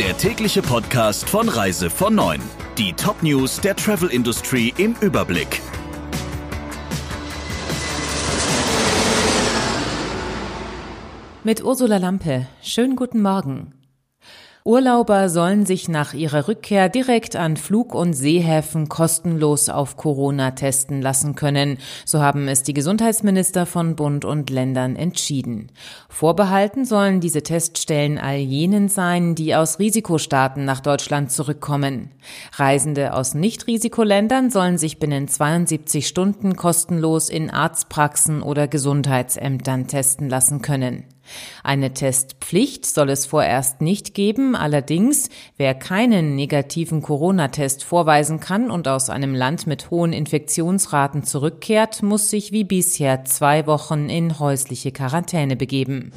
der tägliche Podcast von Reise von 9. Die Top-News der Travel Industry im Überblick. Mit Ursula Lampe. Schönen guten Morgen. Urlauber sollen sich nach ihrer Rückkehr direkt an Flug- und Seehäfen kostenlos auf Corona testen lassen können. So haben es die Gesundheitsminister von Bund und Ländern entschieden. Vorbehalten sollen diese Teststellen all jenen sein, die aus Risikostaaten nach Deutschland zurückkommen. Reisende aus Nicht-Risikoländern sollen sich binnen 72 Stunden kostenlos in Arztpraxen oder Gesundheitsämtern testen lassen können. Eine Testpflicht soll es vorerst nicht geben, allerdings wer keinen negativen Corona-Test vorweisen kann und aus einem Land mit hohen Infektionsraten zurückkehrt, muss sich wie bisher zwei Wochen in häusliche Quarantäne begeben.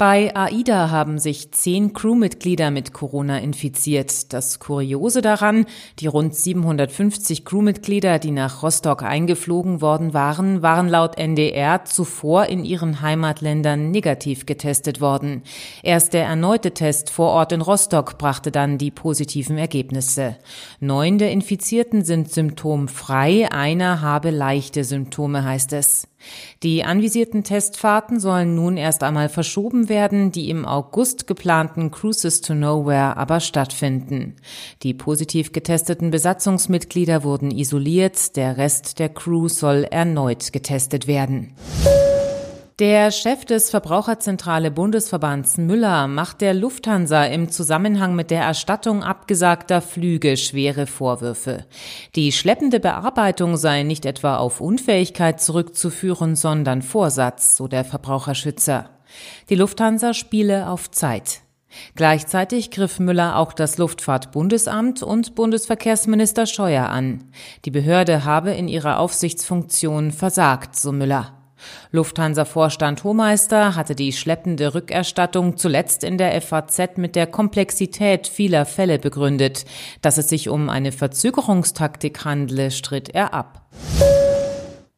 Bei AIDA haben sich zehn Crewmitglieder mit Corona infiziert. Das Kuriose daran, die rund 750 Crewmitglieder, die nach Rostock eingeflogen worden waren, waren laut NDR zuvor in ihren Heimatländern negativ getestet worden. Erst der erneute Test vor Ort in Rostock brachte dann die positiven Ergebnisse. Neun der Infizierten sind symptomfrei, einer habe leichte Symptome, heißt es. Die anvisierten Testfahrten sollen nun erst einmal verschoben werden, die im August geplanten Cruises to Nowhere aber stattfinden. Die positiv getesteten Besatzungsmitglieder wurden isoliert, der Rest der Crew soll erneut getestet werden. Der Chef des Verbraucherzentrale Bundesverbands Müller macht der Lufthansa im Zusammenhang mit der Erstattung abgesagter Flüge schwere Vorwürfe. Die schleppende Bearbeitung sei nicht etwa auf Unfähigkeit zurückzuführen, sondern Vorsatz, so der Verbraucherschützer. Die Lufthansa spiele auf Zeit. Gleichzeitig griff Müller auch das Luftfahrtbundesamt und Bundesverkehrsminister Scheuer an. Die Behörde habe in ihrer Aufsichtsfunktion versagt, so Müller. Lufthansa-Vorstand Hohmeister hatte die schleppende Rückerstattung zuletzt in der FAZ mit der Komplexität vieler Fälle begründet. Dass es sich um eine Verzögerungstaktik handle, stritt er ab.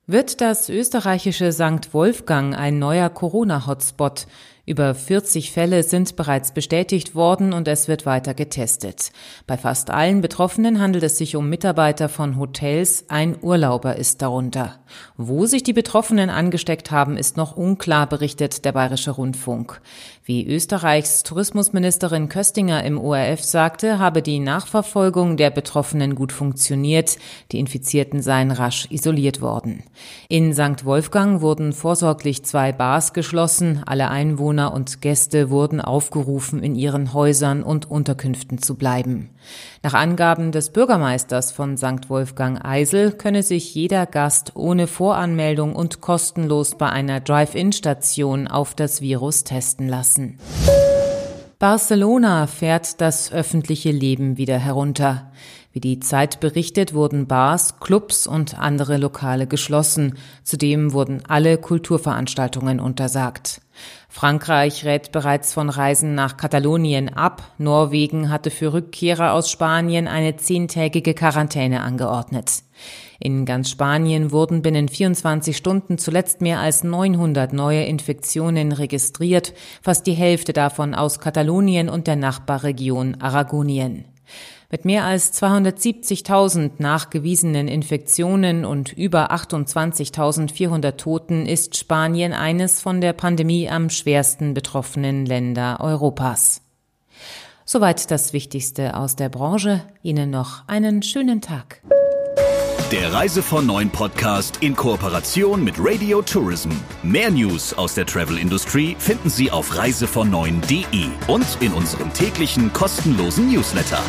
Wird das österreichische St. Wolfgang ein neuer Corona-Hotspot? Über 40 Fälle sind bereits bestätigt worden und es wird weiter getestet. Bei fast allen Betroffenen handelt es sich um Mitarbeiter von Hotels, ein Urlauber ist darunter. Wo sich die Betroffenen angesteckt haben, ist noch unklar, berichtet der Bayerische Rundfunk. Wie Österreichs Tourismusministerin Köstinger im ORF sagte, habe die Nachverfolgung der Betroffenen gut funktioniert, die Infizierten seien rasch isoliert worden. In St. Wolfgang wurden vorsorglich zwei Bars geschlossen, alle Einwohner Einwohner und Gäste wurden aufgerufen, in ihren Häusern und Unterkünften zu bleiben. Nach Angaben des Bürgermeisters von St. Wolfgang Eisel könne sich jeder Gast ohne Voranmeldung und kostenlos bei einer Drive-In-Station auf das Virus testen lassen. Barcelona fährt das öffentliche Leben wieder herunter. Wie die Zeit berichtet, wurden Bars, Clubs und andere Lokale geschlossen. Zudem wurden alle Kulturveranstaltungen untersagt. Frankreich rät bereits von Reisen nach Katalonien ab. Norwegen hatte für Rückkehrer aus Spanien eine zehntägige Quarantäne angeordnet. In ganz Spanien wurden binnen 24 Stunden zuletzt mehr als 900 neue Infektionen registriert, fast die Hälfte davon aus Katalonien und der Nachbarregion Aragonien. Mit mehr als 270.000 nachgewiesenen Infektionen und über 28.400 Toten ist Spanien eines von der Pandemie am schwersten betroffenen Länder Europas. Soweit das Wichtigste aus der Branche. Ihnen noch einen schönen Tag. Der Reise von Neuen Podcast in Kooperation mit Radio Tourism. Mehr News aus der Travel Industry finden Sie auf reisevon und in unserem täglichen kostenlosen Newsletter.